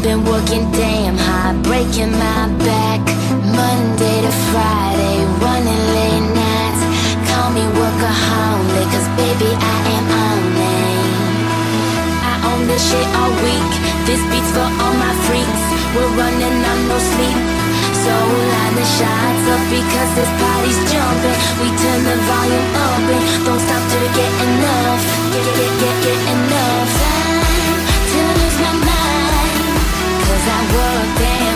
I've been working damn hard, breaking my back. Monday to Friday, running late nights. Call me workaholic, cause baby, I am on it. I own this shit all week. This beats for all my freaks. We're running on no sleep. So line the shots up because this party's jumping. We turn the volume up and don't stop till we get enough. Get, get, get, get enough. I work damn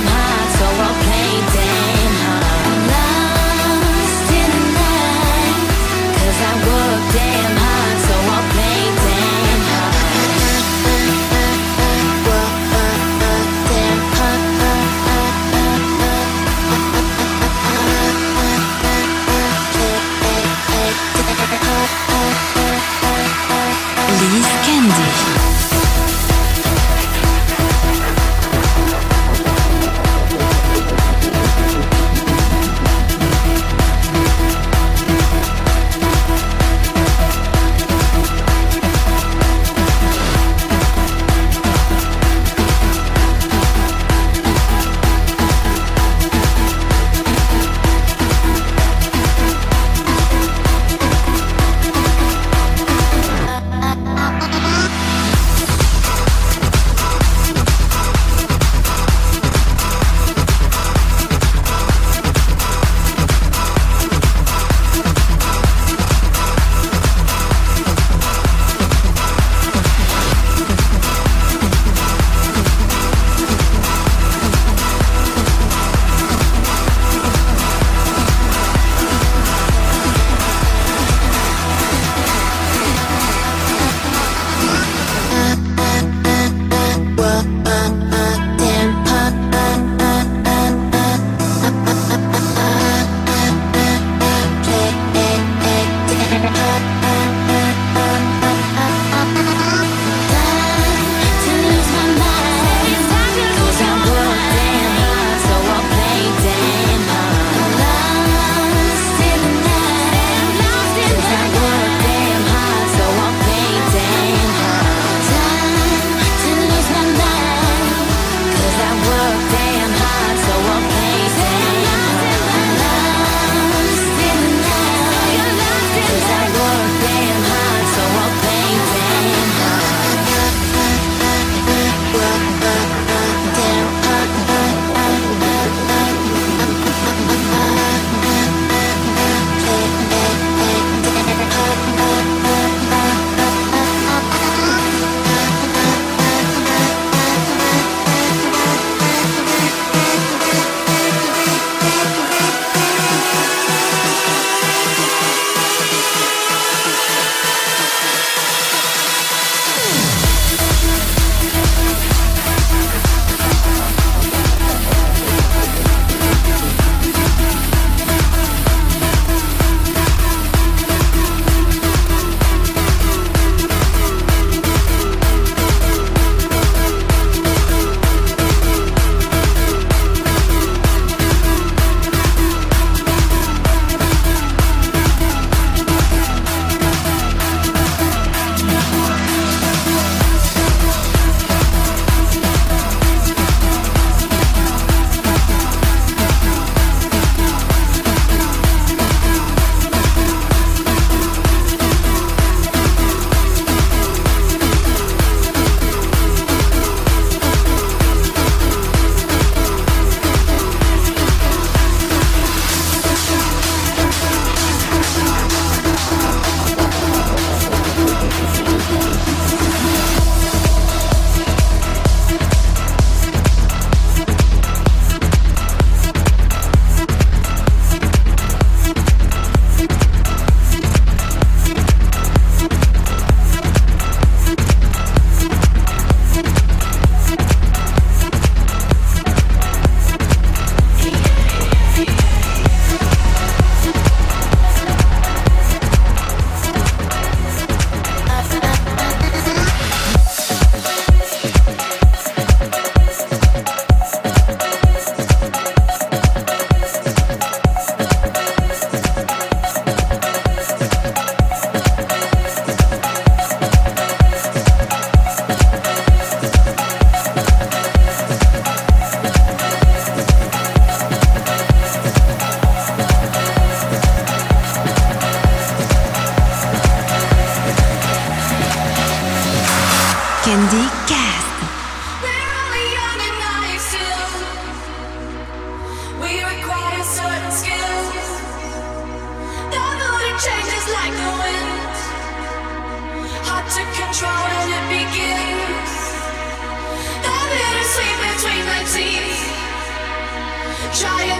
try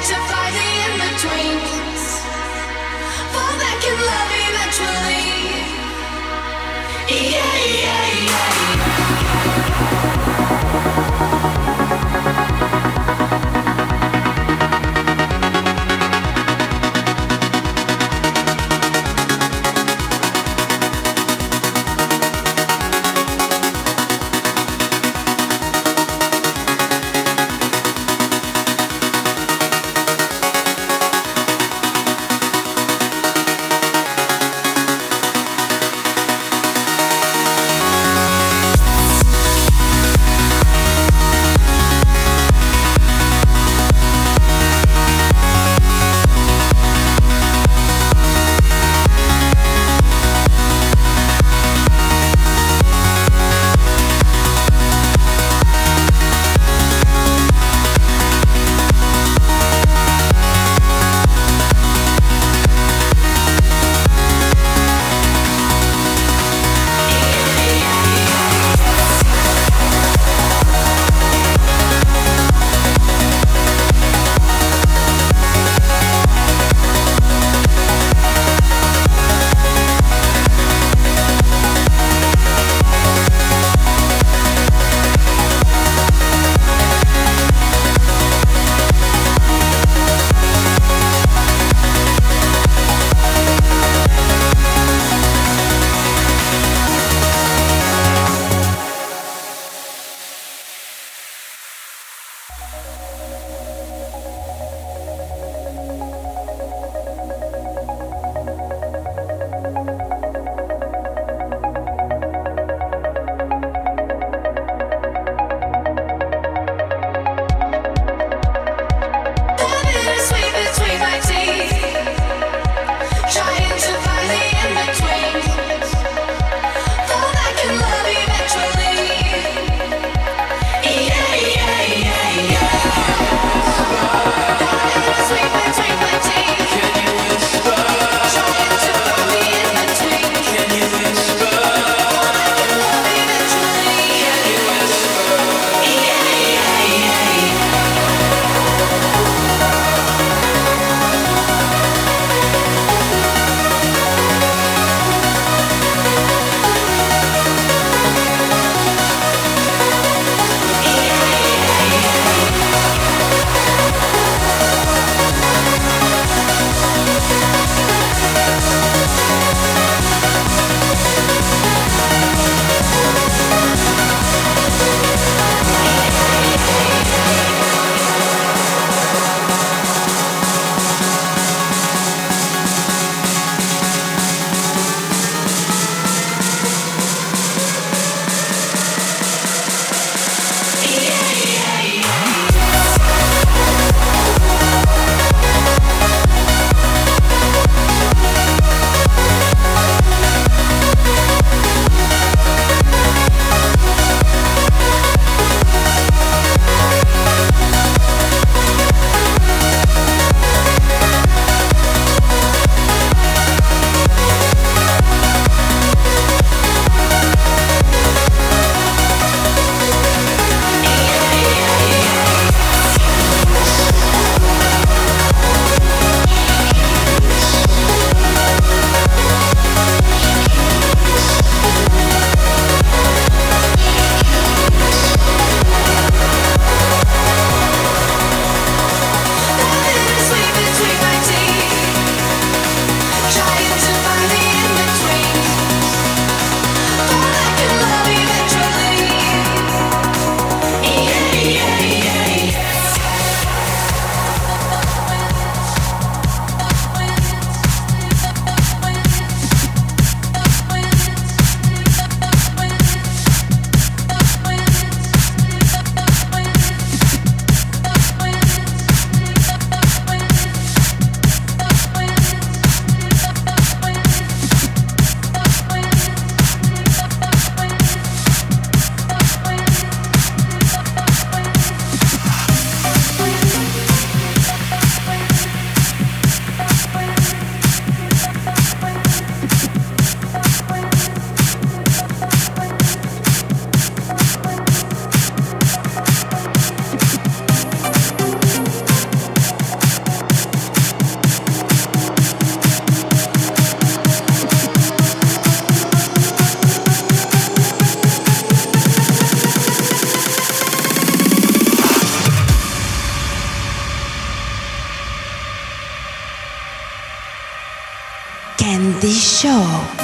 今。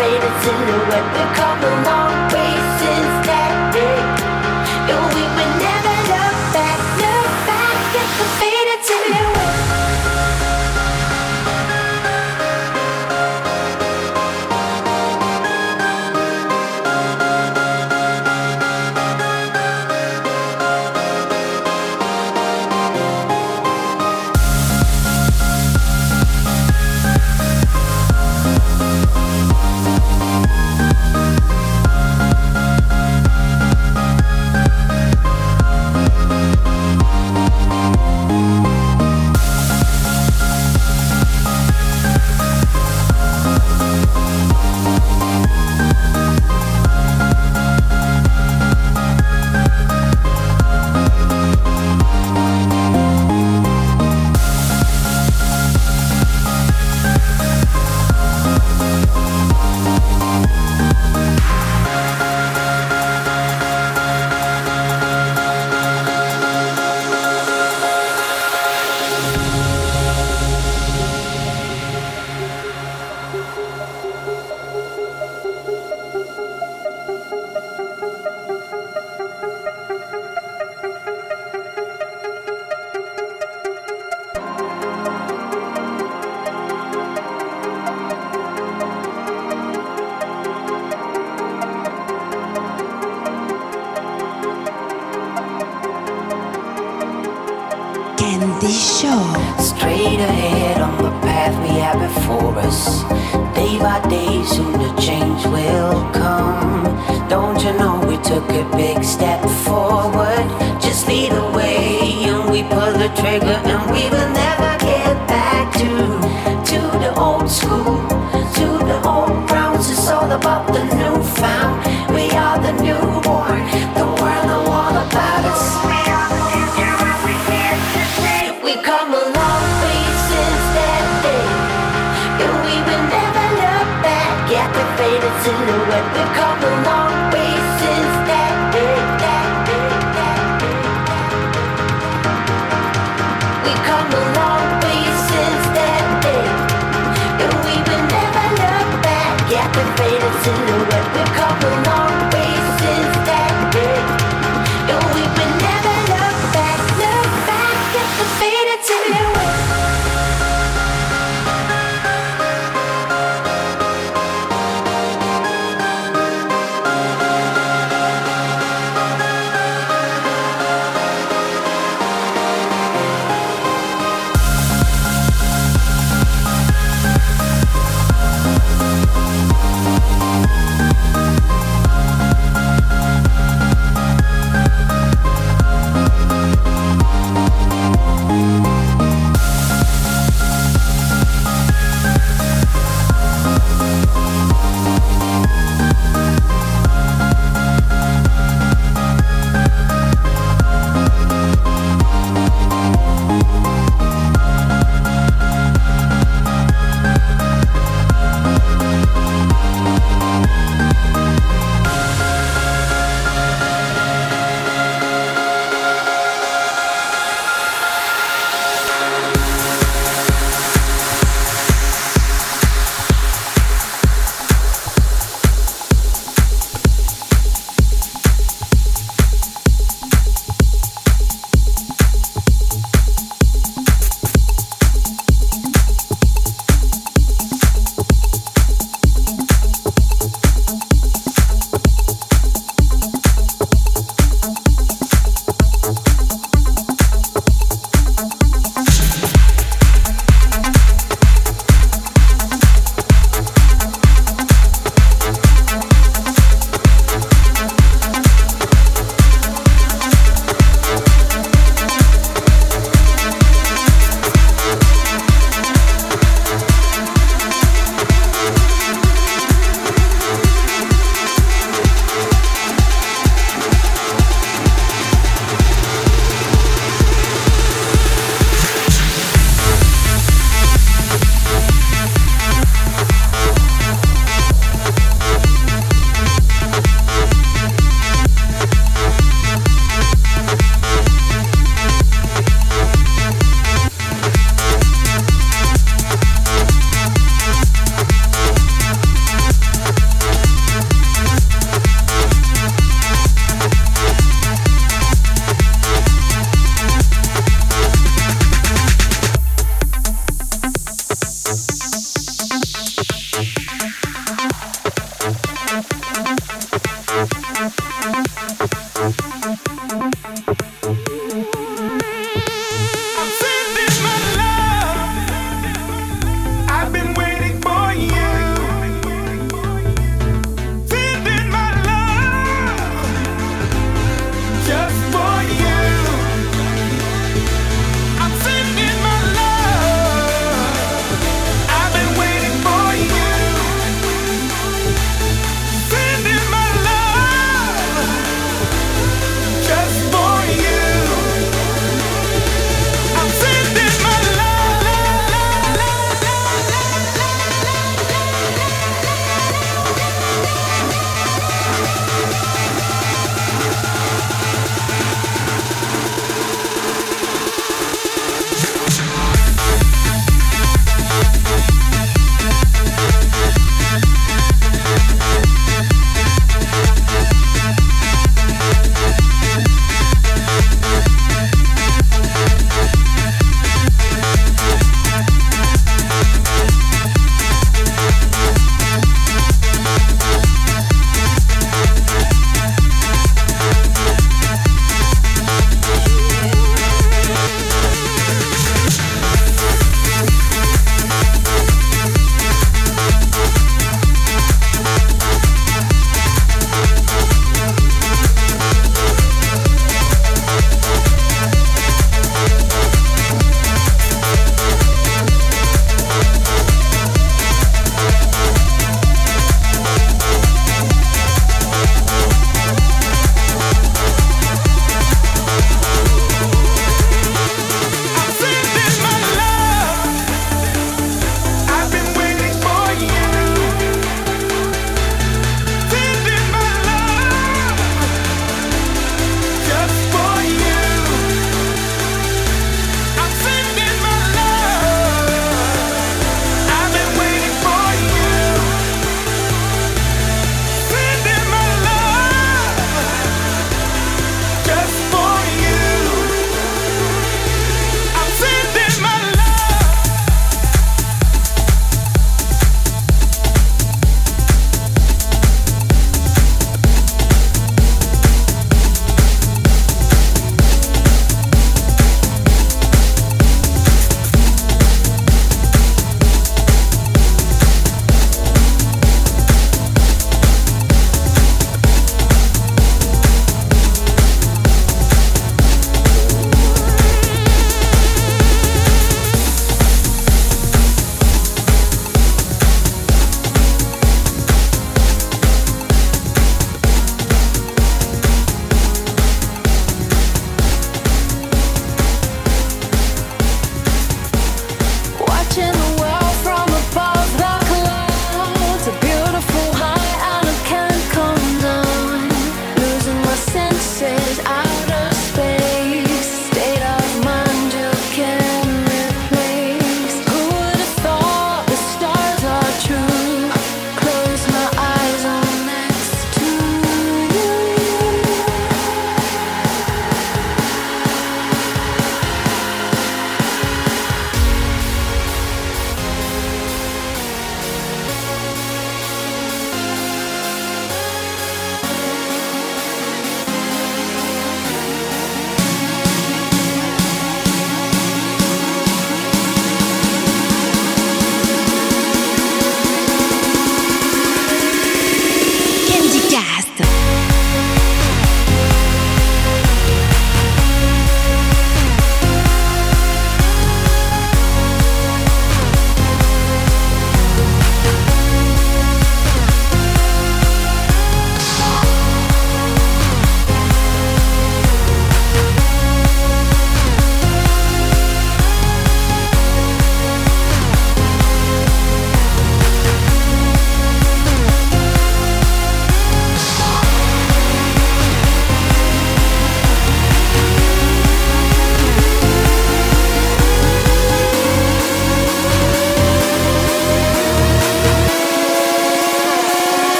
faded silhouette, the cover took a big step forward. Just lead the way, and we pull the trigger, and we will never get back to to the old school, to the old grounds. It's all about the new found. We are the newborn. The world know all about us. We are the future, and we here today. We come along. silhouette, the car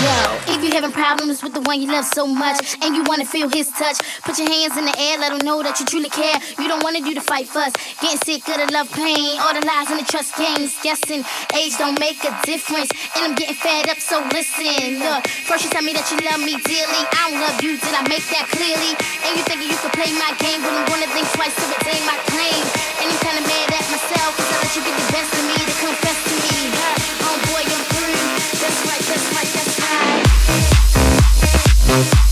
Show. so much and you wanna feel his touch. Put your hands in the air, let him know that you truly care. You don't wanna do the fight fuss. Getting sick of the love pain, all the lies and the trust games. Guessing age don't make a difference. And I'm getting fed up, so listen. Look, first you tell me that you love me dearly. I don't love you, did I make that clearly? And you thinking you could play my game, but I'm gonna think twice to retain my claim. And I'm kinda mad at myself, cause I let you get the best of me to confess Thank